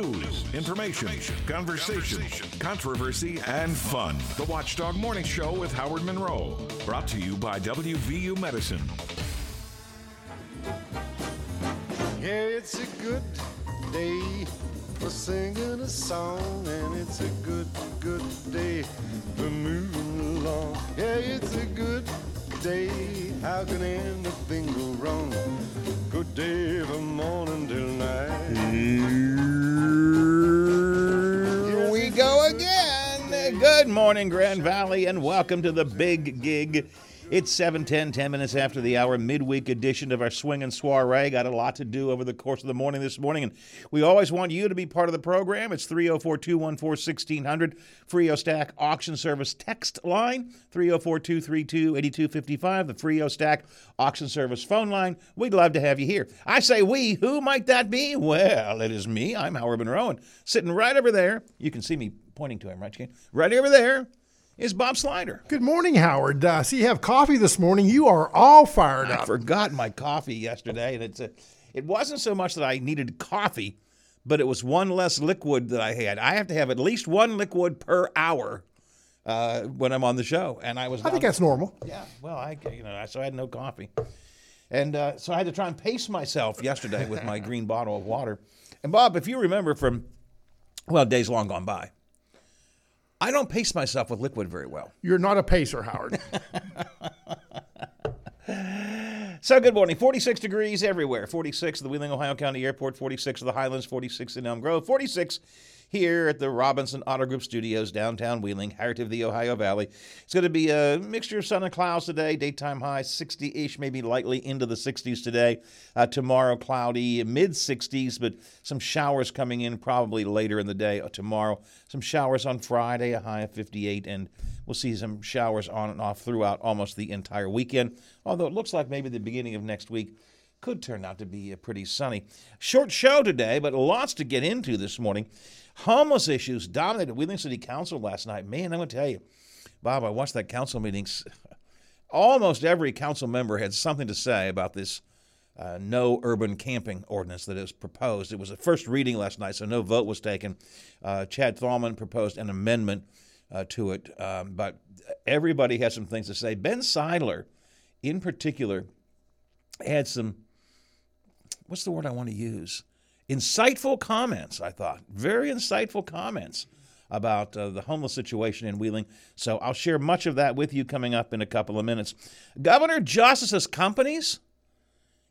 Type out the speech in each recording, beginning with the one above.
News, information, conversation, controversy, and fun. The Watchdog Morning Show with Howard Monroe. Brought to you by WVU Medicine. Yeah, it's a good day for singing a song, and it's a good, good day for moving along. Yeah, it's a good day. How can anything go wrong? Good day from morning till night. Here Good morning, Grand Valley, and welcome to the big gig. It's 7:10, 10 minutes after the hour, midweek edition of our swing and soiree. Got a lot to do over the course of the morning this morning, and we always want you to be part of the program. It's 304-214-1600, Frio Stack Auction Service text line, 304-232-8255, the Frio Stack Auction Service phone line. We'd love to have you here. I say we, who might that be? Well, it is me. I'm Howard Monroe, and sitting right over there, you can see me pointing to him, right? Right over there is Bob Slider. Good morning, Howard. Uh, see, you have coffee this morning. You are all fired I up. I forgot my coffee yesterday, and it's a, it wasn't so much that I needed coffee, but it was one less liquid that I had. I have to have at least one liquid per hour uh, when I'm on the show, and I was. I think that's normal. yeah. Well, I you know so I had no coffee, and uh, so I had to try and pace myself yesterday with my green bottle of water. And Bob, if you remember from well days long gone by, I don't pace myself with liquid very well. You're not a pacer, Howard. So good morning. 46 degrees everywhere. 46 at the Wheeling, Ohio County Airport, 46 at the Highlands, 46 in Elm Grove, 46 here at the Robinson Auto Group Studios, downtown Wheeling, heart of the Ohio Valley. It's going to be a mixture of sun and clouds today. Daytime high 60-ish, maybe lightly into the 60s today. Uh, tomorrow cloudy, mid 60s, but some showers coming in probably later in the day uh, tomorrow. Some showers on Friday, a high of 58, and we'll see some showers on and off throughout almost the entire weekend. Although it looks like maybe the beginning of next week could turn out to be uh, pretty sunny. Short show today, but lots to get into this morning. Homeless issues dominated Wheeling City Council last night. Man, I'm going to tell you, Bob, I watched that council meeting. Almost every council member had something to say about this uh, no urban camping ordinance that is proposed. It was a first reading last night, so no vote was taken. Uh, Chad Thalman proposed an amendment uh, to it, um, but everybody has some things to say. Ben Seidler, in particular, had some what's the word I want to use? Insightful comments, I thought. Very insightful comments about uh, the homeless situation in Wheeling. So I'll share much of that with you coming up in a couple of minutes. Governor Justice's companies,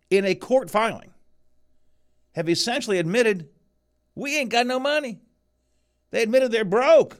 in a court filing, have essentially admitted we ain't got no money. They admitted they're broke.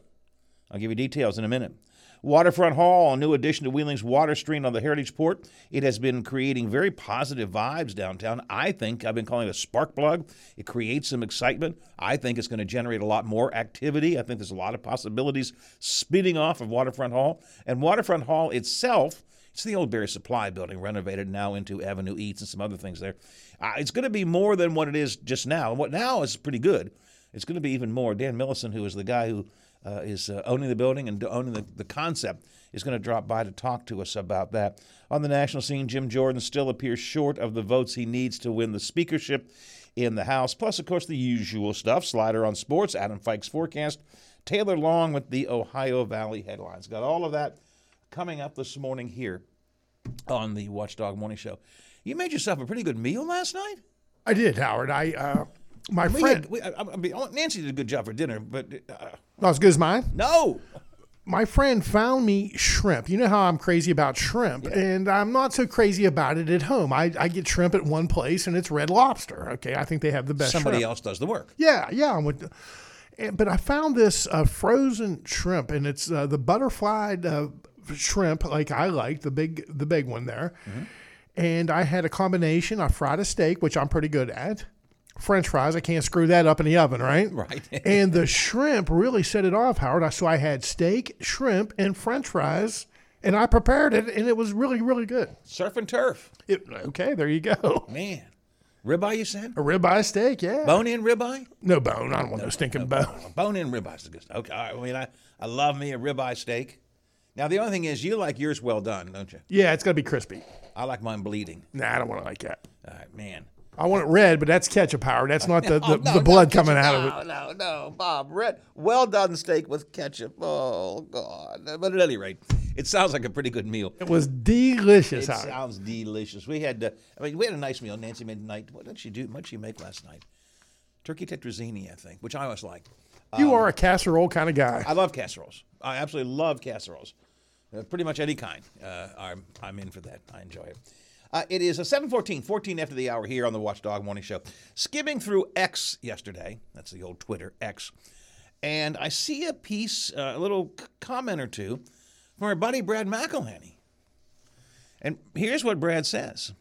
I'll give you details in a minute. Waterfront Hall, a new addition to Wheeling's water stream on the Heritage Port. It has been creating very positive vibes downtown. I think I've been calling it a spark plug. It creates some excitement. I think it's going to generate a lot more activity. I think there's a lot of possibilities spinning off of Waterfront Hall. And Waterfront Hall itself, it's the old Berry Supply building, renovated now into Avenue Eats and some other things there. Uh, it's going to be more than what it is just now. And what now is pretty good. It's going to be even more. Dan Millison, who is the guy who uh, is uh, owning the building and owning the, the concept, is going to drop by to talk to us about that. On the national scene, Jim Jordan still appears short of the votes he needs to win the speakership in the House. Plus, of course, the usual stuff Slider on sports, Adam Fike's forecast, Taylor Long with the Ohio Valley headlines. Got all of that coming up this morning here on the Watchdog Morning Show. You made yourself a pretty good meal last night? I did, Howard. I uh, my We friend, had, we, I, I mean, Nancy did a good job for dinner, but uh, not as good as mine. no. My friend found me shrimp. You know how I'm crazy about shrimp, and I'm not so crazy about it at home. I, I get shrimp at one place, and it's Red Lobster. Okay, I think they have the best. Somebody shrimp. else does the work. Yeah, yeah. I'm with, but I found this uh, frozen shrimp, and it's uh, the butterflied uh, shrimp, like I like the big the big one there. And I had a combination. I fried a steak, which I'm pretty good at. French fries, I can't screw that up in the oven, right? Right. and the shrimp really set it off, Howard. So I had steak, shrimp, and French fries, and I prepared it, and it was really, really good. Surf and turf. It, okay, there you go. Man. Ribeye, you said? A ribeye steak, yeah. Bone in ribeye? No bone. I don't want no stinking bone. Bone in ribeye is good stuff. Okay. Right. I mean, I, I love me a ribeye steak. Now, the only thing is, you like yours well done, don't you? Yeah, it's got to be crispy. I like mine bleeding. Nah, I don't want to like that. All right, man. I want it red, but that's ketchup, Howard. That's not the, the, no, the blood coming out of it. No, no, no, Bob. Red, well done steak with ketchup. Oh God! But at any rate, it sounds like a pretty good meal. It was delicious, It Howard. sounds delicious. We had, uh, I mean, we had a nice meal. Nancy made tonight. What did she do? What did she make last night? Turkey tetrazzini, I think, which I always like. You are a casserole kind of guy. I love casseroles. I absolutely love casseroles. Uh, pretty much any kind. Uh, I'm, I'm in for that. I enjoy it. Uh, it is a 714, 14 after the hour here on the Watchdog Morning Show. Skimming through X yesterday, that's the old Twitter, X, and I see a piece, uh, a little comment or two from our buddy Brad McElhinny. And here's what Brad says.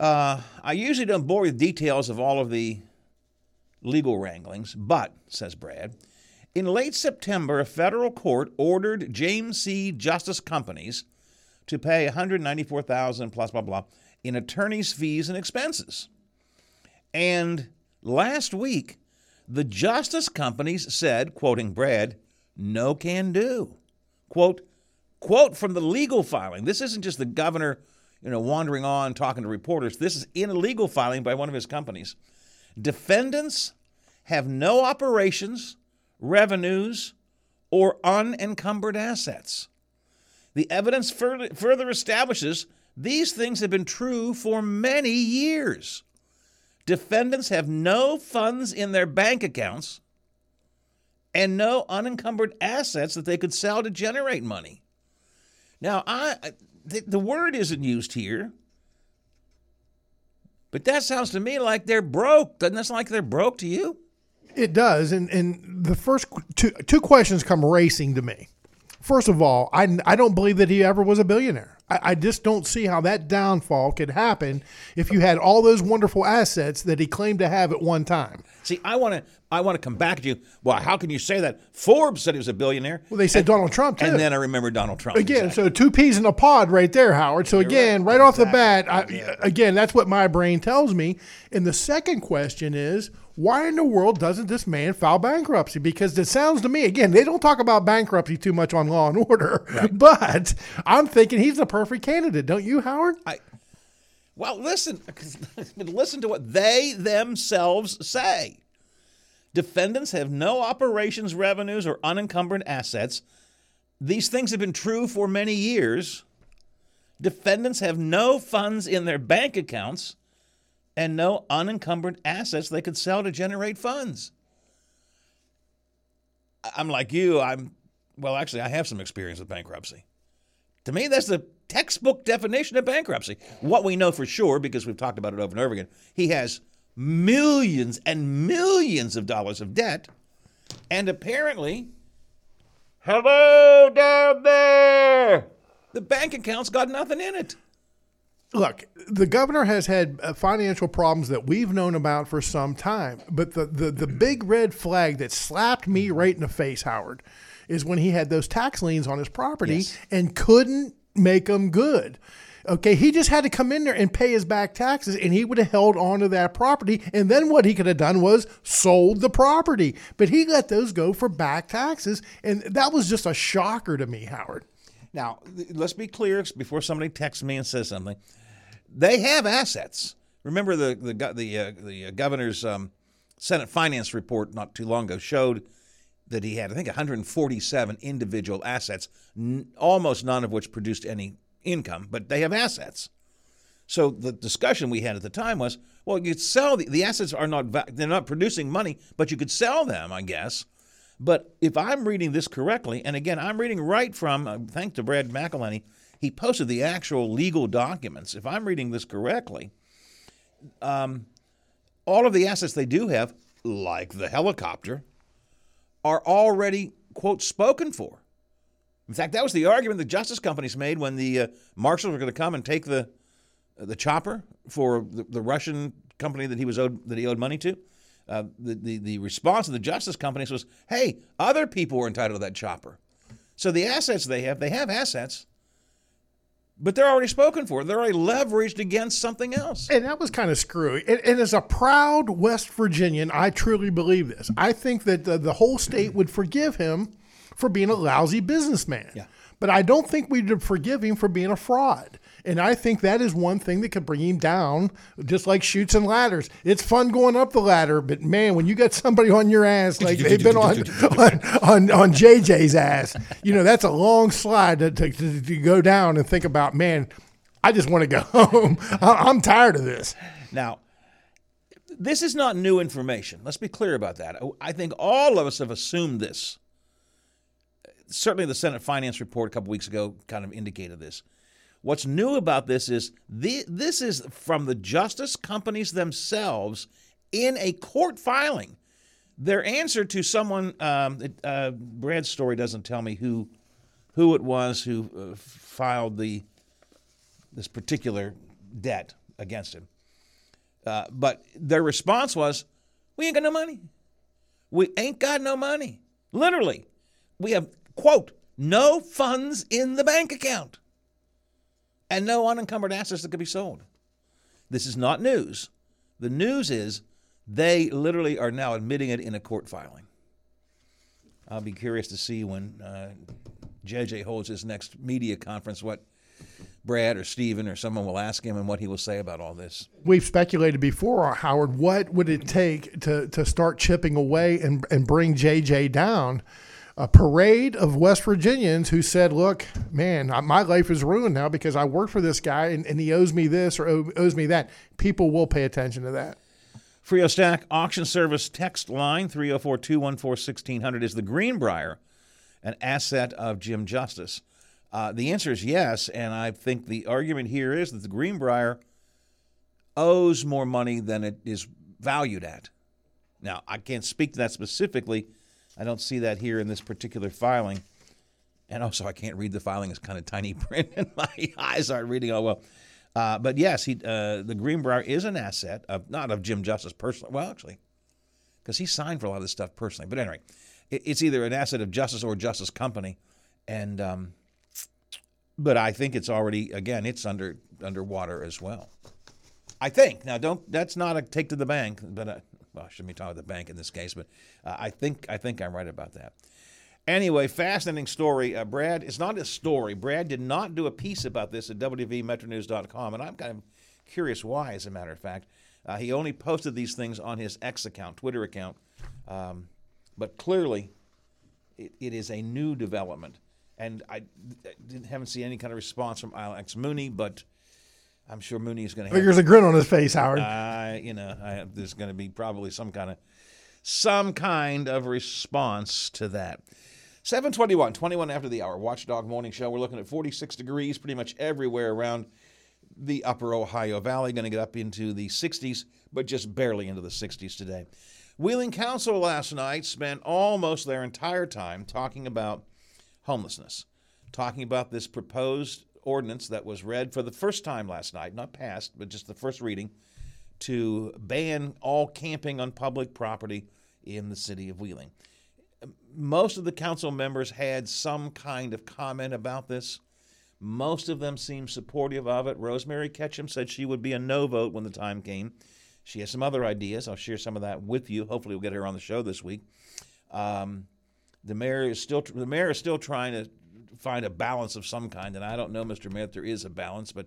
Uh, I usually don't bore with details of all of the legal wranglings, but, says Brad, in late September, a federal court ordered James C. Justice Companies to pay 194,000 plus blah blah in attorney's fees and expenses. And last week, the Justice Companies said, quoting Brad, no can do. Quote, quote from the legal filing. This isn't just the governor, you know, wandering on talking to reporters. This is in a legal filing by one of his companies. Defendants have no operations, revenues, or unencumbered assets. The evidence further, establishes these things have been true for many years. Defendants have no funds in their bank accounts and no unencumbered assets that they could sell to generate money. Now, I- the, the word isn't used here, but that sounds to me like they're broke. Doesn't that sound like they're broke to you? It does, and and the first two two questions come racing to me. First of all, I, I don't believe that he ever was a billionaire. I, I just don't see how that downfall could happen if you had all those wonderful assets that he claimed to have at one time. See, I want to I want to come back to you. Well, how can you say that? Forbes said he was a billionaire. Well, they said Donald Trump too. and then I remember Donald Trump. Again, Exactly. so two peas in a pod right there, Howard. So again, right, off the bat, I, again, that's what my brain tells me. And the second question is, why in the world doesn't this man file bankruptcy? Because it sounds to me, again, they don't talk about bankruptcy too much on Law and Order, but I'm thinking he's the perfect candidate, don't you, Howard? I, well, listen, listen to what they themselves say. Defendants have no operations, revenues, or unencumbered assets. These things have been true for many years. Defendants have no funds in their bank accounts and no unencumbered assets they could sell to generate funds. I'm like you. I'm, well, actually, I have some experience with bankruptcy. To me, that's the textbook definition of bankruptcy. What we know for sure, because we've talked about it over and over again, he has millions and millions of dollars of debt, and apparently, hello down there, the bank account's got nothing in it. Look, the governor has had uh, financial problems that we've known about for some time. But the, the, the big red flag that slapped me right in the face, Howard, is when he had those tax liens on his property Yes. and couldn't make them good. Okay, he just had to come in there and pay his back taxes, and he would have held on to that property. And then what he could have done was sold the property. But he let those go for back taxes, and that was just a shocker to me, Howard. Now, let's be clear before somebody texts me and says something. They have assets. Remember the the the uh, the uh, governor's um, Senate Finance report not too long ago showed that he had I think 147 individual assets, n- almost none of which produced any income, but they have assets. So the discussion we had at the time was, well, you could sell the, the assets are not they're not producing money, but you could sell them, I guess. But if I'm reading this correctly, and again, I'm reading right from, uh, thanks to Brad McElhinny, he posted the actual legal documents. If I'm reading this correctly, um, all of the assets they do have, like the helicopter, are already, quote, spoken for. In fact, that was the argument the justice companies made when the uh, marshals were going to come and take the the chopper for the, the Russian company that he was owed that he owed money to. Uh, the, the the response of the justice companies was, "Hey, other people were entitled to that chopper." So the assets they have, they have assets, but they're already spoken for. They're already leveraged against something else. And that was kind of screwy. And, and as a proud West Virginian, I truly believe this. I think that the, the whole state would forgive him for being a lousy businessman. Yeah. But I don't think we'd forgive him for being a fraud. And I think that is one thing that could bring him down, just like Chutes and Ladders. It's fun going up the ladder, but man, when you got somebody on your ass like they've been on on, on, on JJ's ass, you know, that's a long slide to, to, to, to go down and think about, man, I just want to go home. I- I'm tired of this. Now, this is not new information. Let's be clear about that. I think all of us have assumed this. Certainly, the Senate Finance Report a couple weeks ago kind of indicated this. What's new about this is the, this is from the justice companies themselves in a court filing. Their answer to someone, um, it, uh, Brad's story doesn't tell me who who it was who uh, filed the this particular debt against him. Uh, but their response was, "We ain't got no money. We ain't got no money. Literally, we have quote no funds in the bank account, and no unencumbered assets that could be sold." This is not news. The news is they literally are now admitting it in a court filing. I'll be curious to see when uh, JJ holds his next media conference what Brad or Steven or someone will ask him and what he will say about all this. We've speculated before, Howard, what would it take to, to start chipping away and, and bring JJ down? A parade of West Virginians who said, Look, man, my life is ruined now because I worked for this guy and, and he owes me this or owes me that. People will pay attention to that. Frio Stack Auction Service text line 304 214 1600 is the Greenbrier an asset of Jim Justice? Uh, the answer is yes, and I think the argument here is that the Greenbrier owes more money than it is valued at. Now, I can't speak to that specifically. I don't see that here in this particular filing. And also, I can't read the filing; it's kind of tiny print, and my eyes aren't reading all well. Uh, but yes, he, uh, the Greenbrier is an asset of not of Jim Justice personally. Well, actually, because he signed for a lot of this stuff personally. But anyway, it, it's either an asset of Justice or Justice Company, and um, but I think it's already again it's under underwater as well. I think now don't that's not a take to the bank, but uh, well, I shouldn't be talking about the bank in this case, but uh, I think I think I'm right about that. Anyway, fascinating story. Uh, Brad, it's not a story. Brad did not do a piece about this at WVMetroNews.com, and I'm kind of curious why, as a matter of fact. Uh, he only posted these things on his X account, Twitter account, um, but clearly it, it is a new development. And I, I didn't, haven't seen any kind of response from Alex Mooney, but I'm sure Mooney is going to have there's a grin on his face, Howard. You know, I, there's going to be probably some kind of some kind of response to that. 721, 21 after the hour, Watchdog Morning Show. We're looking at 46 degrees pretty much everywhere around the upper Ohio Valley. Going to get up into the 60s, but just barely into the 60s today. Wheeling Council last night spent almost their entire time talking about homelessness, talking about this proposed ordinance that was read for the first time last night, not passed, but just the first reading, to ban all camping on public property in the city of Wheeling. Most of the council members had some kind of comment about this. Most of them seemed supportive of it. Rosemary Ketchum said she would be a no vote when the time came. She has some other ideas. I'll share some of that with you. Hopefully, we'll get her on the show this week. Um, the mayor is still the mayor is still trying to find a balance of some kind, and I don't know, Mr. Mayor, if there is a balance, but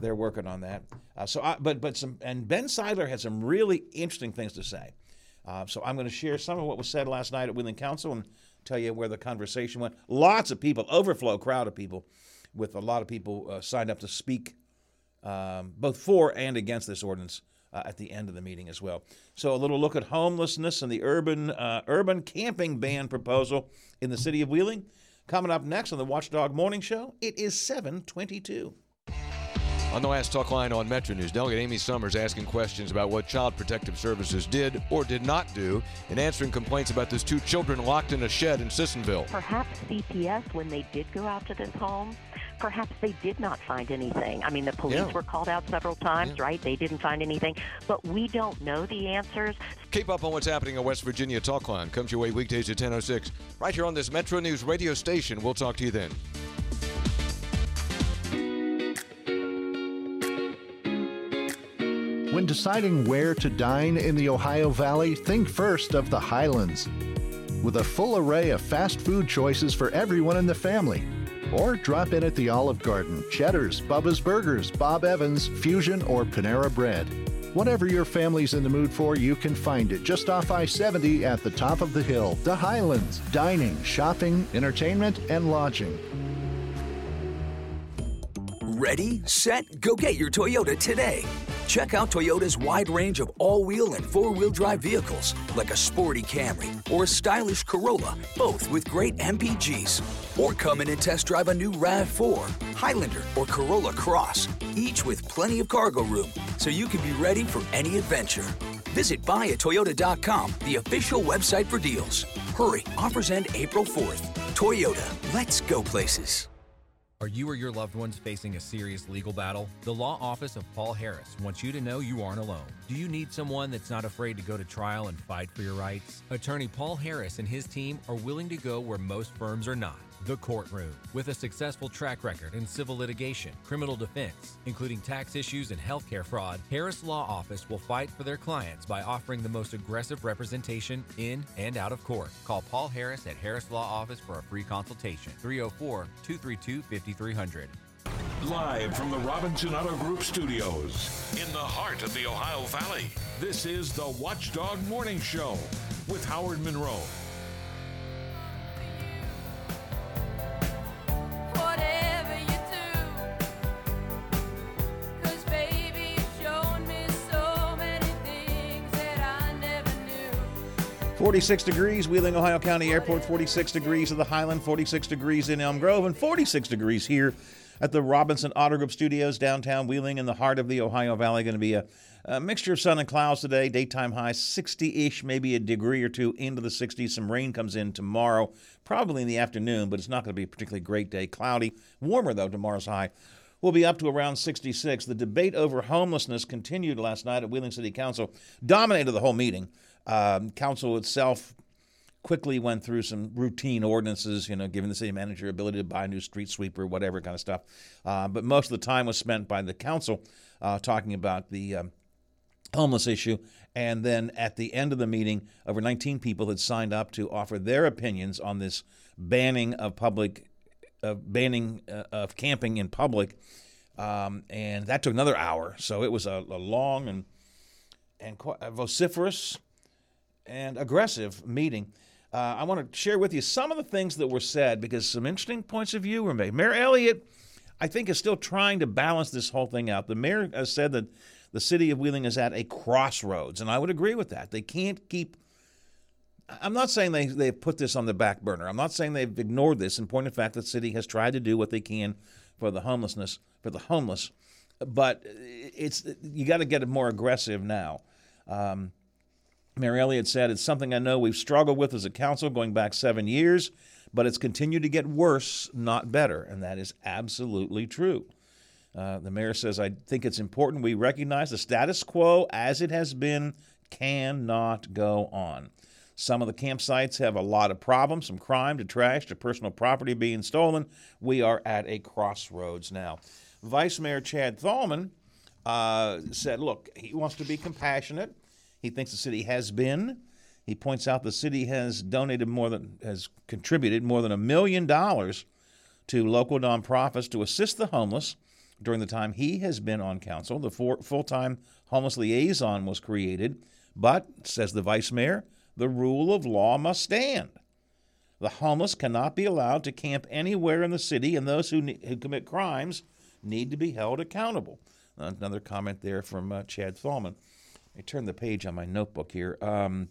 they're working on that. Uh, so, I, but but some and Ben Seidler had some really interesting things to say. Uh, so I'm going to share some of what was said last night at Wheeling Council and tell you where the conversation went. Lots of people, overflow crowd of people, with a lot of people uh, signed up to speak um, both for and against this ordinance uh, at the end of the meeting as well. So a little look at homelessness and the urban uh, urban camping ban proposal in the city of Wheeling. Coming up next on the Watchdog Morning Show, it is 722. On the last talk line on Metro News, Delegate Amy Summers asking questions about what Child Protective Services did or did not do in answering complaints about those two children locked in a shed in Sissonville. Perhaps CPS, when they did go out to this home, perhaps they did not find anything. I mean, the police Yeah. were called out several times, right? They didn't find anything, but we don't know the answers. Keep up on what's happening in West Virginia Talk Line. Comes your way weekdays at 10.06. Right here on this Metro News radio station. We'll talk to you then. When deciding where to dine in the Ohio Valley, think first of the Highlands. with a full array of fast food choices for everyone in the family. Or drop in at the Olive Garden, Cheddar's, Bubba's Burgers, Bob Evans, Fusion, or Panera Bread. Whatever your family's in the mood for, you can find it just off I 70 at the top of the hill. The Highlands. Dining, shopping, entertainment, and lodging. Ready, set, go get your Toyota today. Check out Toyota's wide range of all wheel and four wheel drive vehicles, like a sporty Camry or a stylish Corolla, both with great MPGs. Or come in and test drive a new RAV4, Highlander, or Corolla Cross, each with plenty of cargo room, so you can be ready for any adventure. Visit buyatoyota.com, the official website for deals. Hurry, offers end April 4th. Toyota, let's go places. Are you or your loved ones facing a serious legal battle? The law office of Paul Harris wants you to know you aren't alone. Do you need someone that's not afraid to go to trial and fight for your rights? Attorney Paul Harris and his team are willing to go where most firms are not. The Courtroom. With a successful track record in civil litigation, criminal defense, including tax issues and healthcare fraud, Harris Law Office will fight for their clients by offering the most aggressive representation in and out of court. Call Paul Harris at Harris Law Office for a free consultation. 304 232 5300. Live from the Robinson Auto Group studios in the heart of the Ohio Valley, this is the Watchdog Morning Show with Howard Monroe. 46 degrees, Wheeling, Ohio County Airport, 46 degrees at the Highland, 46 degrees in Elm Grove, and 46 degrees here at the Robinson Auto Group Studios, downtown Wheeling, in the heart of the Ohio Valley. Going to be a, a mixture of sun and clouds today. Daytime high 60 ish, maybe a degree or two into the 60s. Some rain comes in tomorrow, probably in the afternoon, but it's not going to be a particularly great day. Cloudy, warmer though, tomorrow's high. We'll be up to around 66. The debate over homelessness continued last night at Wheeling City Council, dominated the whole meeting. Um, council itself quickly went through some routine ordinances, you know, giving the city manager ability to buy a new street sweeper, whatever kind of stuff. Uh, but most of the time was spent by the council uh, talking about the um, homeless issue. And then at the end of the meeting, over 19 people had signed up to offer their opinions on this banning of public, uh, banning uh, of camping in public. Um, and that took another hour. So it was a, a long and and quite vociferous and aggressive meeting. Uh, I want to share with you some of the things that were said because some interesting points of view were made. Mayor Elliott, I think, is still trying to balance this whole thing out. The mayor has said that the city of Wheeling is at a crossroads, and I would agree with that. They can't keep. I'm not saying they, they've put this on the back burner. I'm not saying they've ignored this. In point of fact, the city has tried to do what they can for the homelessness, for the homeless, but it's you got to get more aggressive now. Um, Mayor Elliott said, It's something I know we've struggled with as a council going back seven years, but it's continued to get worse, not better. And that is absolutely true. Uh, the mayor says, I think it's important we recognize the status quo as it has been cannot go on. Some of the campsites have a lot of problems, from crime to trash to personal property being stolen. We are at a crossroads now. Vice Mayor Chad Thalman uh, said, Look, he wants to be compassionate. He thinks the city has been. He points out the city has donated more than has contributed more than a million dollars to local nonprofits to assist the homeless during the time he has been on council. The full time homeless liaison was created, but, says the vice mayor, the rule of law must stand. The homeless cannot be allowed to camp anywhere in the city, and those who, ne- who commit crimes need to be held accountable. Another comment there from uh, Chad Thalman. I turn the page on my notebook here. Um,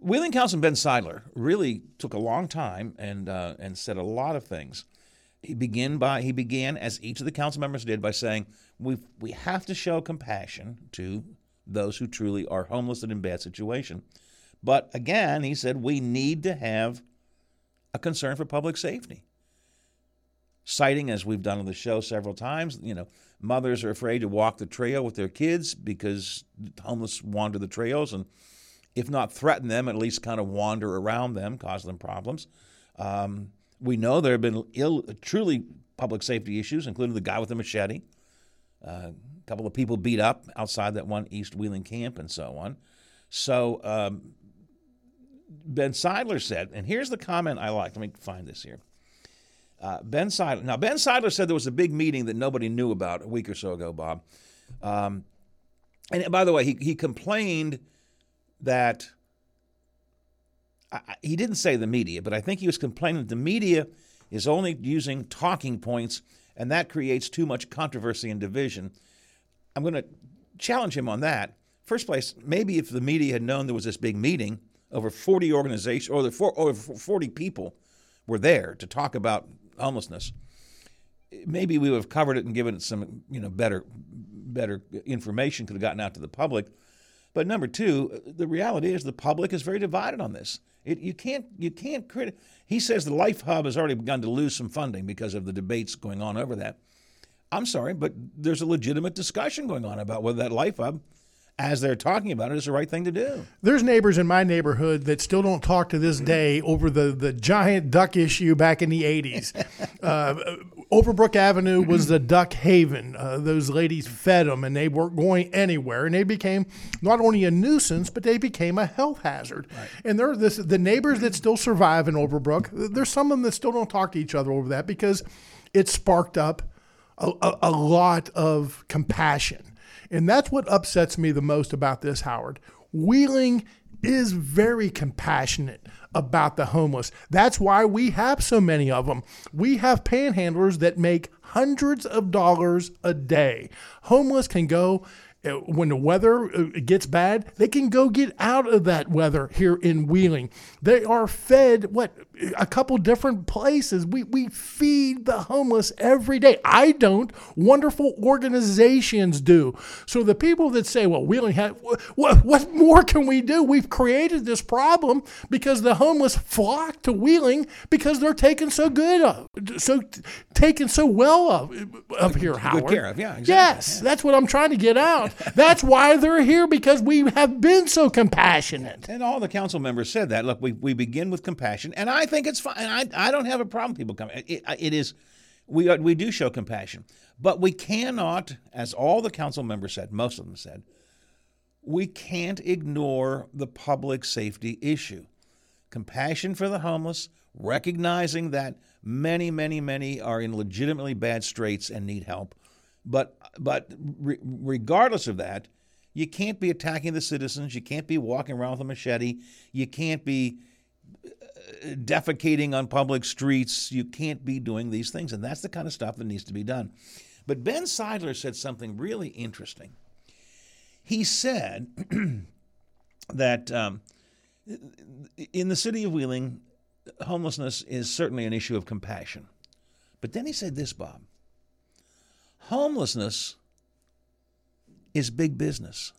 Wheeling Councilman Ben Seidler really took a long time and uh, and said a lot of things. He began by he began as each of the council members did by saying we we have to show compassion to those who truly are homeless and in bad situation. But again, he said we need to have a concern for public safety. Citing, as we've done on the show several times, you know, mothers are afraid to walk the trail with their kids because homeless wander the trails and, if not threaten them, at least kind of wander around them, cause them problems. Um, we know there have been ill, truly public safety issues, including the guy with the machete, uh, a couple of people beat up outside that one East Wheeling camp, and so on. So um, Ben Seidler said, and here's the comment I like. Let me find this here. Uh, ben Seidler. Now, Ben Seidler said there was a big meeting that nobody knew about a week or so ago, Bob. Um, and by the way, he, he complained that I, he didn't say the media, but I think he was complaining that the media is only using talking points, and that creates too much controversy and division. I'm going to challenge him on that. First place, maybe if the media had known there was this big meeting, over 40 organizations or the four, over 40 people were there to talk about homelessness, maybe we would have covered it and given it some, you know, better, better information could have gotten out to the public. But number two, the reality is the public is very divided on this. It, you can't you can't credit. He says the Life Hub has already begun to lose some funding because of the debates going on over that. I'm sorry, but there's a legitimate discussion going on about whether that Life Hub, as they're talking about it, is the right thing to do. There's neighbors in my neighborhood that still don't talk to this day over the, the giant duck issue back in the 80s. uh, Overbrook Avenue was the duck haven. Uh, those ladies fed them and they weren't going anywhere. And they became not only a nuisance, but they became a health hazard. And there are this, the neighbors that still survive in Overbrook, there's some of them that still don't talk to each other over that because it sparked up a, a, a lot of compassion. And that's what upsets me the most about this, Howard. Wheeling is very compassionate about the homeless. That's why we have so many of them. We have panhandlers that make hundreds of dollars a day. Homeless can go uh, when the weather uh, gets bad, they can go get out of that weather here in Wheeling. They are fed what a couple different places. We we feed the homeless every day. I don't. Wonderful organizations do. So the people that say, "Well, Wheeling had what what more can we do? We've created this problem because the homeless flock to Wheeling because they're taken so good of, so taken so well of, of here, Howard. care of, yeah, exactly, Yes, that's what I'm trying to get out. That's why they're here because we have been so compassionate. And all the council members said that. Look, we, we begin with compassion, and I think it's fine. I, I don't have a problem people coming. It, it is, we, we do show compassion. But we cannot, as all the council members said, most of them said, we can't ignore the public safety issue. Compassion for the homeless, recognizing that many, many, many are in legitimately bad straits and need help. But, but re- regardless of that, you can't be attacking the citizens. You can't be walking around with a machete. You can't be defecating on public streets. You can't be doing these things. And that's the kind of stuff that needs to be done. But Ben Seidler said something really interesting. He said that um, in the city of Wheeling, homelessness is certainly an issue of compassion. But then he said this, Bob homelessness is big business.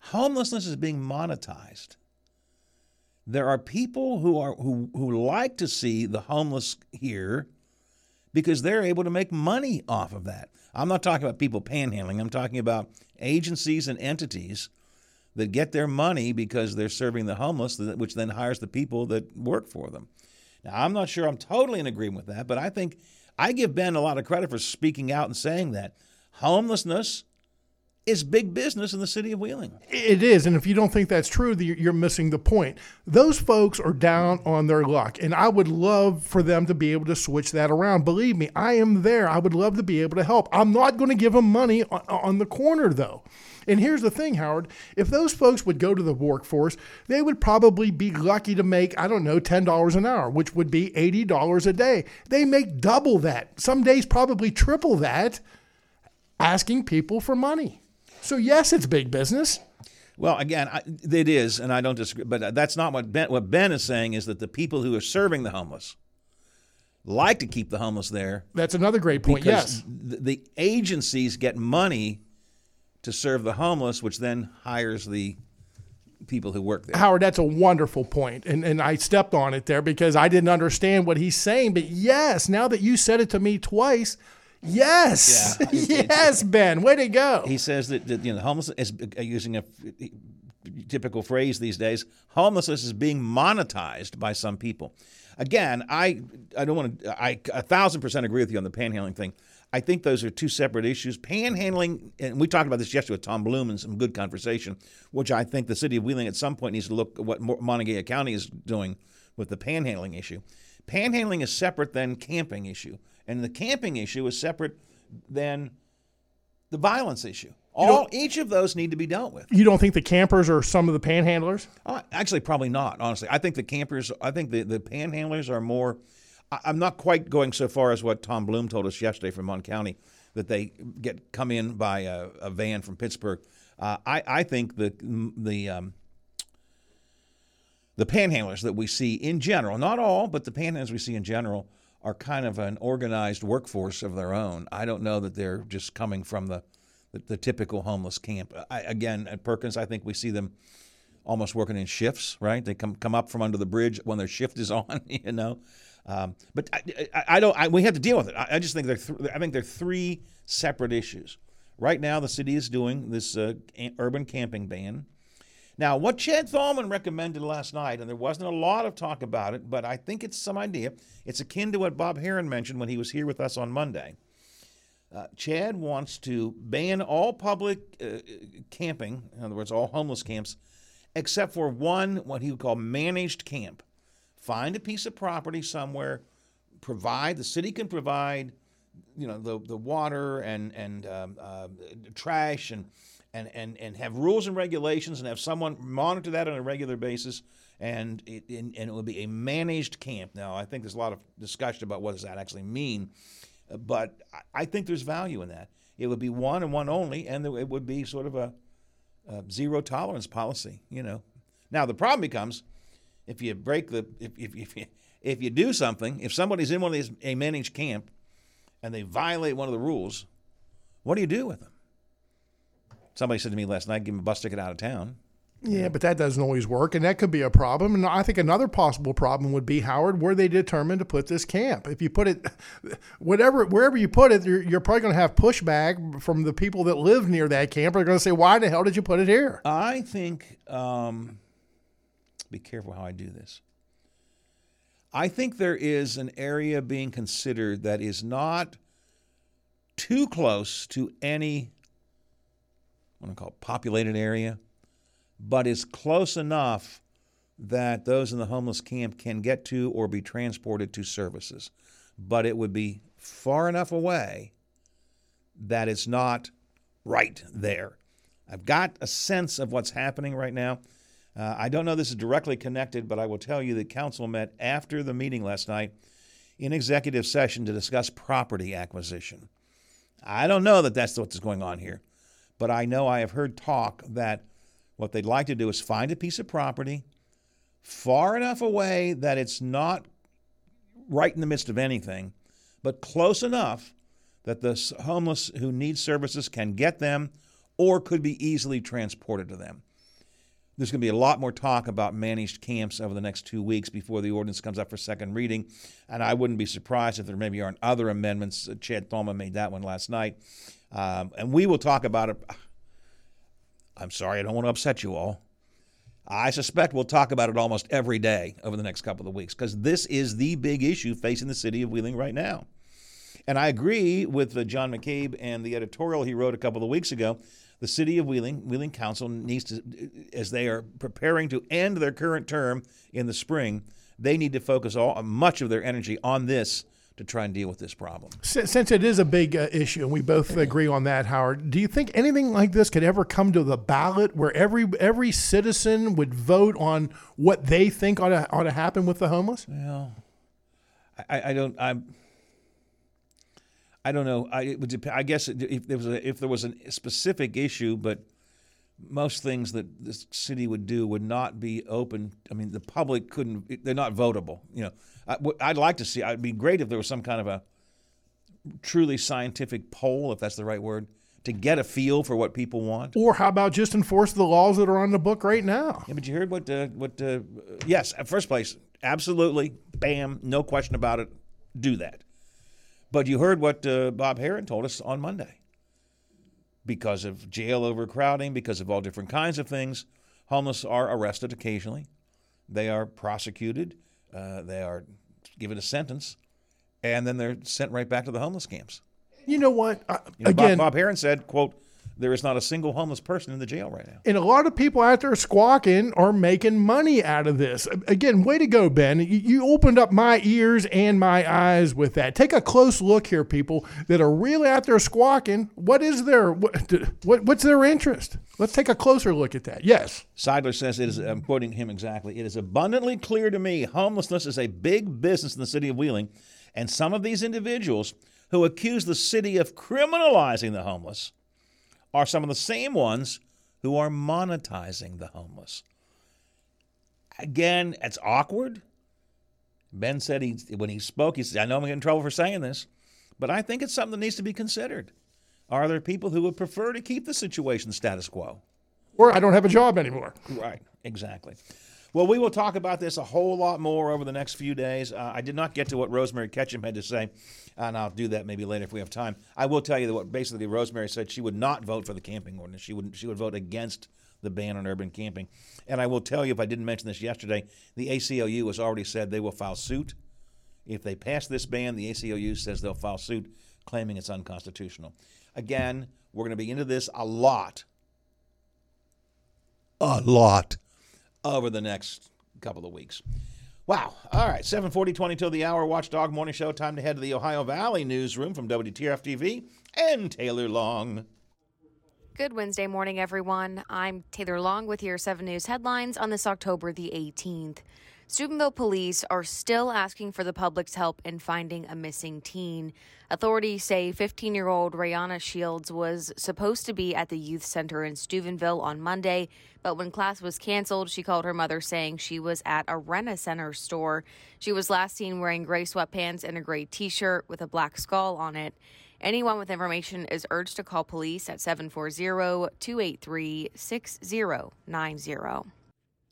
Homelessness is being monetized. There are people who are who, who like to see the homeless here because they're able to make money off of that. I'm not talking about people panhandling. I'm talking about agencies and entities that get their money because they're serving the homeless, which then hires the people that work for them. Now, I'm not sure I'm totally in agreement with that, but I think I give Ben a lot of credit for speaking out and saying that homelessness is big business in the city of Wheeling. It is, and if you don't think that's true, you're- missing the point. Those folks are down on their luck, and I would love for them to be able to switch that around. Believe me, I am there. I would love to be able to help. I'm not going to give them money on, on the corner, though. And here's the thing, Howard. If those folks would go to the workforce, they would probably be lucky to make, I don't know, $10 an hour, which would be $80 a day. They make double that, some days probably triple that, asking people for money. So, yes, it's big business. Well, again, I, it is, and I don't disagree. But that's not what Ben. What Ben is saying is that the people who are serving the homeless like to keep the homeless there. That's another great point. Yes. the, the agencies get money to serve the homeless, which then hires the people who work there. Howard, that's a wonderful. And, and I stepped on it there because I didn't understand what he's saying. But yes, now that you said it to me twice, yes. Yeah, it's- it's- yes, Ben. Way to go. He says that, that you know, homeless is uh, using a typical phrase these days. Homelessness is being monetized by some people. Again, I I don't want to. I a thousand percent agree with you on the panhandling thing. I think those are two separate issues. Panhandling, and we talked about this yesterday with Tom Bloom and some good conversation, which I think the city of Wheeling at some point needs to look at what Mo- Montague County is doing with the panhandling issue. Panhandling is separate than camping issue, and the camping issue is separate than the violence issue. All each of those need to be dealt with. You don't think the campers are some of the panhandlers? Uh, actually, probably not. Honestly, I think the campers. I think the the panhandlers are more. I, I'm not quite going so far as what Tom Bloom told us yesterday from Mon County that they get come in by a, a van from Pittsburgh. Uh, I I think the the um, the panhandlers that we see in general, not all, but the panhandlers we see in general, are kind of an organized workforce of their own. I don't know that they're just coming from the the, the typical homeless camp. I, again, at Perkins, I think we see them almost working in shifts, right? They come come up from under the bridge when their shift is on, you know. Um, but I, I, I don't. I, we have to deal with it. I, just think they're. Th- I think they're three separate issues. Right now, the city is doing this uh, urban camping ban. Now, what Chad Thalman recommended last night, and there wasn't a lot of talk about it, but I think it's some idea. It's akin to what Bob Herron mentioned when he was here with us on Monday. Uh, Chad wants to ban all public uh, camping, in other words, all homeless camps, except for one, what he would call managed camp. Find a piece of property somewhere, provide, the city can provide, you know, the, the water and, and um, uh, trash and, and, and, and have rules and regulations and have someone monitor that on a regular basis. And it, and, and it would be a managed camp. Now, I think there's a lot of discussion about what does that actually mean but I- think there's value in that. It would be one and one only, and it would be sort of a, a zero tolerance policy. You know. Now the problem becomes if you break the if if if you, if you do something, if somebody's in one of these a managed camp, and they violate one of the rules, what do you do with them? Somebody said to me last night, "Give them a bus ticket out of town." Yeah, but that doesn't always work, and that could be a problem. And I think another possible problem would be Howard, where they determined to put this camp. If you put it, whatever, wherever you put it, you're, you're probably going to have pushback from the people that live near that camp. They're going to say, "Why the hell did you put it here?" I think, um, be careful how I do this. I think there is an area being considered that is not too close to any, what to call it, populated area, but is close enough that those in the homeless camp can get to or be transported to services. But it would be far enough away that it's not right there. I've got a sense of what's happening right now. Uh, I don't know this is directly connected, but I will tell you that council met after the meeting last night in executive session to discuss property acquisition. I don't know that that's what's going on here, but I know I have heard talk that what they'd like to do is find a piece of property far enough away that it's not right in the midst of anything, but close enough that the homeless who need services can get them or could be easily transported to them. There's going to be a lot more talk about managed camps over the next two weeks before the ordinance comes up for second reading. And I wouldn't be surprised if there maybe aren't other amendments. Uh, Chad Thalman made that one last night. Um, and we will talk about it. I'm sorry, I don't want to upset you all. I suspect we'll talk about it almost every day over the next couple of weeks because this is the big issue facing the city of Wheeling right now. And I agree with uh, John McCabe and the editorial he wrote a couple of weeks ago. The city of Wheeling, Wheeling Council needs to, as they are preparing to end their current term in the spring, they need to focus all much of their energy on this to try and deal with this problem. Since since it is a big uh, issue, and we both agree on that, Howard, do you think anything like this could ever come to the ballot where every every citizen would vote on what they think ought to, ought to happen with the homeless? Well, I, I don't. I'm. I don't know. I it would dep- I guess if there was a, if there was a specific issue, but most things that this city would do would not be open. I mean, the public couldn't. They're not votable. You know, I, I'd like to see. It'd be great if there was some kind of a truly scientific poll, if that's the right word, to get a feel for what people want. Or how about just enforce the laws that are on the book right now? Yeah, but you heard what uh, what? Uh, yes, at first place, absolutely, bam, no question about it. Do that. But you heard what uh, Bob Herron told us on Monday. Because of jail overcrowding, because of all different kinds of things, homeless are arrested occasionally. They are prosecuted. Uh, they are given a sentence, and then they're sent right back to the homeless camps. You know what? I, You know, again, Bob, Bob Herron said, "quote There is not a single homeless person in the jail right now." and a lot of people out there squawking are making money out of this. Again, way to go, Ben. You, opened up my ears and my eyes with that. Take a close look here, people that are really out there squawking. What is their what, what what's their interest? Let's take a closer look at that. Yes. Seidler says it is. I'm quoting him exactly. It is abundantly clear to me homelessness is a big business in the city of Wheeling, and some of these individuals who accuse the city of criminalizing the homeless are some of the same ones who are monetizing the homeless. Again, it's awkward. Ben said he when he spoke, he said, "I know I'm getting in trouble for saying this, but I think it's something that needs to be considered." Are there people who would prefer to keep the situation status quo? Or I don't have a job anymore. Right, exactly. Well, we will talk about this a whole lot more over the next few days. Uh, I did not get to what Rosemary Ketchum had to say, and I'll do that maybe later if we have time. I will tell you that what basically Rosemary said she would not vote for the camping ordinance. She would she would vote against the ban on urban camping. And I will tell you, if I didn't mention this yesterday, the ACLU has already said they will file suit if they pass this ban. The ACLU says they'll file suit claiming it's unconstitutional. Again, we're going to be into this a lot a lot over the next couple of weeks. Wow. All right. 740, 20 till the hour. Watchdog Morning Show. Time to head to the Ohio Valley newsroom from WTRF TV and Taylor Long. Good Wednesday morning, everyone. I'm Taylor Long with your 7 News headlines on this October the 18th. Steubenville police are still asking for the public's help in finding a missing teen. Authorities say 15 year old Rayana Shields was supposed to be at the youth center in Steubenville on Monday, but when class was canceled, she called her mother saying she was at a Rent-A-Center store. She was last seen wearing gray sweatpants and a gray t shirt with a black skull on it. Anyone with information is urged to call police at 740 283 6090.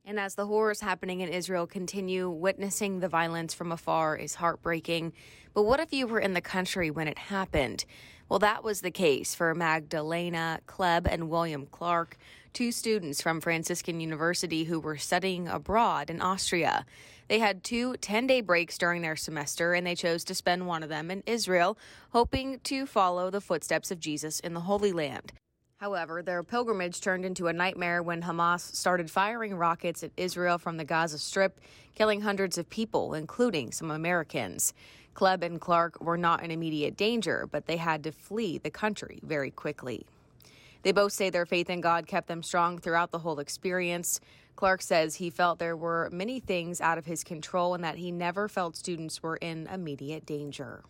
And as the horrors happening in Israel continue, witnessing the violence from afar is heartbreaking. But what if you were in the country when it happened? Well, that was the case for Magdalena Kleb and William Clark, two students from Franciscan University who were studying abroad in Austria. They had two 10 day breaks during their semester, and they chose to spend one of them in Israel, hoping to follow the footsteps of Jesus in the Holy Land. However, their pilgrimage turned into a nightmare when Hamas started firing rockets at Israel from the Gaza Strip, killing hundreds of people, including some Americans. Kleb and Clark were not in immediate danger, but they had to flee the country very quickly. They both say their faith in God kept them strong throughout the whole experience. Clark says he felt there were many things out of his control and that he never felt students were in immediate danger.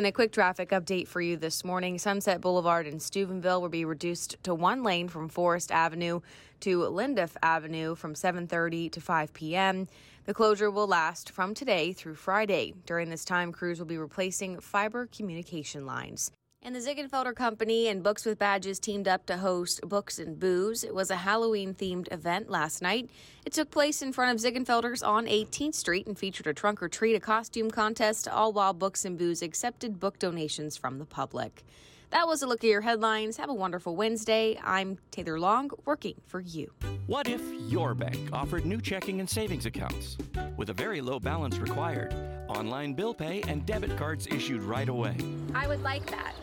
And a quick traffic update for you this morning. Sunset Boulevard in Steubenville will be reduced to one lane from Forest Avenue to Lindorf Avenue from 7:30 to 5 p.m. The closure will last from today through Friday. During this time, crews will be replacing fiber communication lines. And the Ziegenfelder Company and Books with Badges teamed up to host Books and Booze. It was a Halloween themed event last night. It took place in front of Ziegenfelder's on 18th Street and featured a trunk or treat, a costume contest, all while Books and Booze accepted book donations from the public. That was a look at your headlines. Have a wonderful Wednesday. I'm Taylor Long, working for you. What if your bank offered new checking and savings accounts with a very low balance required, online bill pay, and debit cards issued right away? I would like that.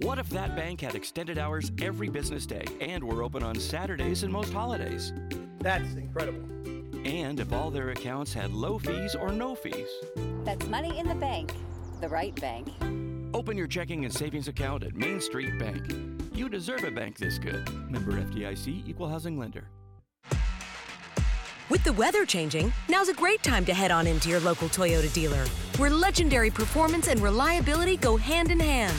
What if that bank had extended hours every business day and were open on Saturdays and most holidays? That's incredible. And if all their accounts had low fees or no fees? That's money in the bank. The right bank. Open your checking and savings account at Main Street Bank. You deserve a bank this good. Member FDIC, Equal Housing Lender. With the weather changing, now's a great time to head on into your local Toyota dealer, where legendary performance and reliability go hand in hand.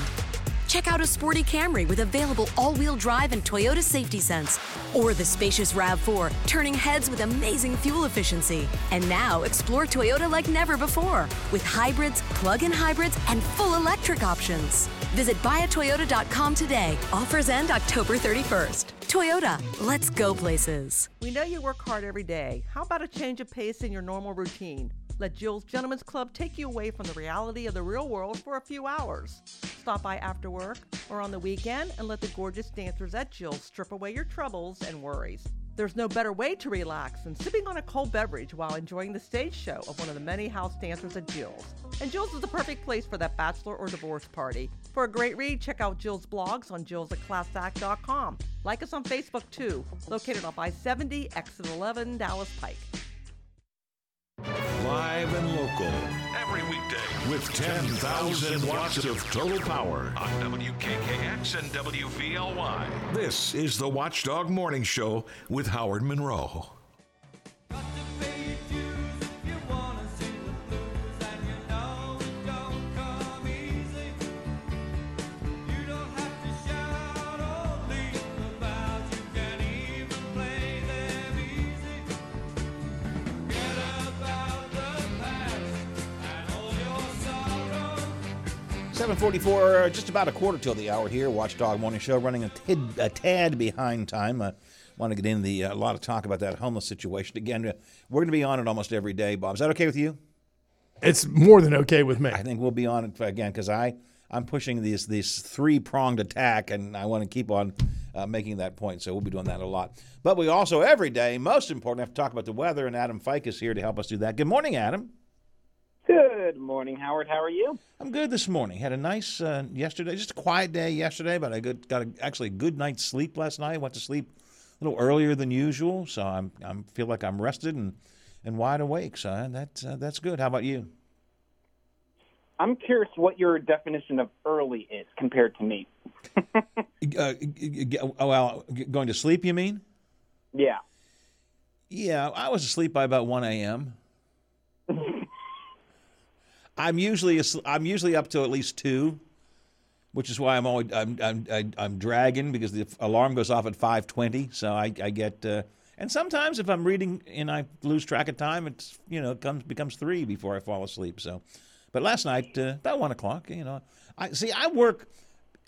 Check out a sporty Camry with available all-wheel drive and Toyota Safety Sense, or the spacious RAV4, turning heads with amazing fuel efficiency. And now explore Toyota like never before, with hybrids, plug-in hybrids, and full electric options. Visit buyatoyota.com today. Offers end October 31st. Toyota, let's go places. We know you work hard every day. How about a change of pace in your normal routine? Let Jill's Gentlemen's Club take you away from the reality of the real world for a few hours. Stop by after work or on the weekend and let the gorgeous dancers at Jill's strip away your troubles and worries. There's no better way to relax than sipping on a cold beverage while enjoying the stage show of one of the many house dancers at Jill's. And Jill's is the perfect place for that bachelor or divorce party. For a great read, check out Jill's blogs on jills@classact.com. Like us on Facebook too, located off I-70, exit 11, Dallas Pike. Live and local. Every weekday with 10,000 watts of total power on WKKX and WVLY. This is the Watchdog Morning Show with Howard Monroe. Seven forty-four, just about a quarter till the hour here. Watchdog Morning Show running a, tid, a tad behind time. I want to get into the a lot of talk about that homeless situation again. uh, We're going to be on it almost every day, Bob. Is that okay with you? It's more than okay with me. I think we'll be on it again because I I'm pushing this this three pronged attack, and I want to keep on uh, making that point. So we'll be doing that a lot. But we also every day, most important, have to talk about the weather, and Adam Fike is here to help us do that. Good morning, Adam. Good morning, Howard. How are you? I'm good this morning. Had a nice uh, yesterday, just a quiet day yesterday, but I good, got a, actually a good night's sleep last night. Went to sleep a little earlier than usual, so I'm I'm feel like I'm rested and and wide awake. So that's uh, that's good. How about you? I'm curious what your definition of early is compared to me. Uh, oh, well, going to sleep, you mean? Yeah. Yeah, I was asleep by about 1 a.m. I'm usually I'm usually up till at least two, which is why I'm always I'm I'm I'm dragging because the alarm goes off at 5:20. So I I get uh, and sometimes if I'm reading and I lose track of time, it's you know it comes becomes three before I fall asleep. So, but last night uh, about one o'clock, you know, I see I work.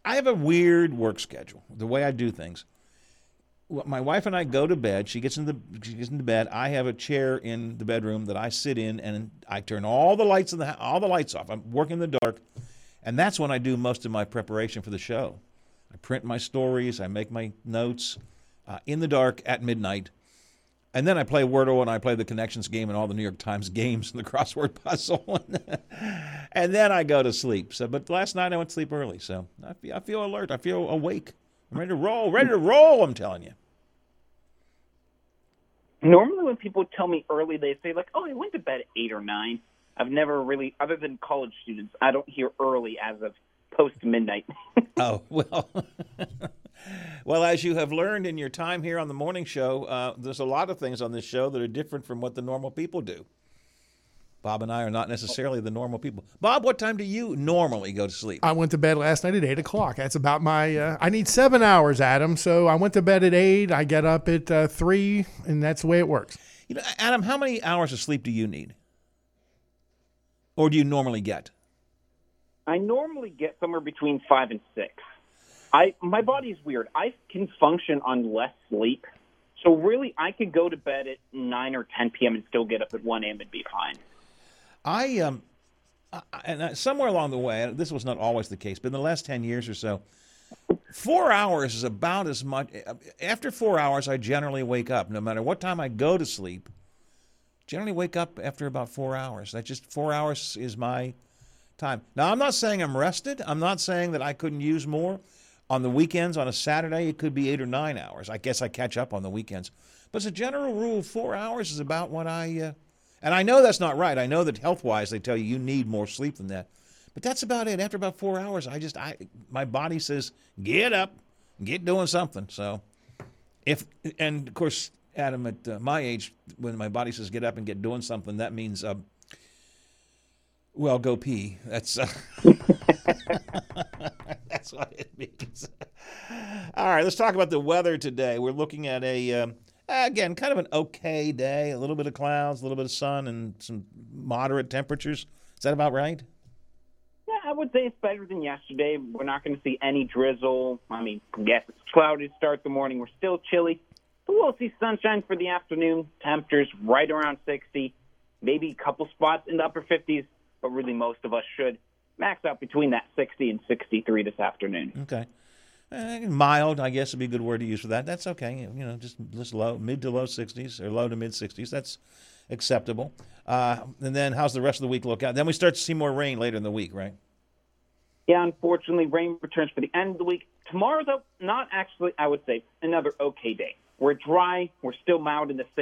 I have a weird work schedule. The way I do things. My wife and I go to bed. She gets into she gets into bed. I have a chair in the bedroom that I sit in, and I turn all the lights in the all the lights off. I'm working in the dark, and that's when I do most of my preparation for the show. I print my stories. I make my notes uh, in the dark at midnight, and then I play Wordle and I play the connections game and all the New York Times games and the crossword puzzle, and then I go to sleep. So, but last night I went to sleep early, so I feel, I feel alert. I feel awake. I'm ready to roll. Ready to roll. I'm telling you. Normally, when people tell me early, they say like, "Oh, I went to bed at eight or 9. I've never really, other than college students, I don't hear early as of post midnight. Oh well. well, as you have learned in your time here on the morning show, uh, there's a lot of things on this show that are different from what the normal people do. Bob and I are not necessarily the normal people. Bob, what time do you normally go to sleep? I went to bed last night at eight o'clock. That's about my. Uh, I need seven hours, Adam. So I went to bed at eight. I get up at uh, three, and that's the way it works. You know, Adam, how many hours of sleep do you need, or do you normally get? I normally get somewhere between five and six. I my body's weird. I can function on less sleep, so really I could go to bed at nine or ten p.m. and still get up at one a.m. and be fine. I um, I- and uh, somewhere along the way, this was not always the case, but in the last ten years or so, four hours is about as much. After four hours, I generally wake up, no matter what time I go to sleep. Generally, wake up after about four hours. That just four hours is my time. Now, I'm not saying I'm rested. I'm not saying that I couldn't use more. On the weekends, on a Saturday, it could be eight or nine hours. I guess I catch up on the weekends. But as a general rule, four hours is about what I. Uh, and I know that's not right. I know that health wise, they tell you you need more sleep than that. But that's about it. After about four hours, I just, I, my body says, get up, get doing something. So, if, and of course, Adam, at uh, my age, when my body says get up and get doing something, that means, uh, well, go pee. That's, uh, that's what it means. All right, let's talk about the weather today. We're looking at a, um, again, kind of an okay day. A little bit of clouds, a little bit of sun, and some moderate temperatures. Is that about right? Yeah, I would say it's better than yesterday. We're not going to see any drizzle. I mean, yes, it's cloudy to start the morning. We're still chilly, but we'll see sunshine for the afternoon. Temperatures right around 60, maybe a couple spots in the upper 50s, but really most of us should max out between that 60 and 63 this afternoon. Okay. Eh, mild, I guess would be a good word to use for that. That's okay. You know, just just low, mid to low 60s or low to mid 60s. That's acceptable. Uh, and then how's the rest of the week look out? Then we start to see more rain later in the week, right? Yeah, unfortunately, rain returns for the end of the week. Tomorrow, though, not actually, I would say, another okay day. We're dry. We're still mild in the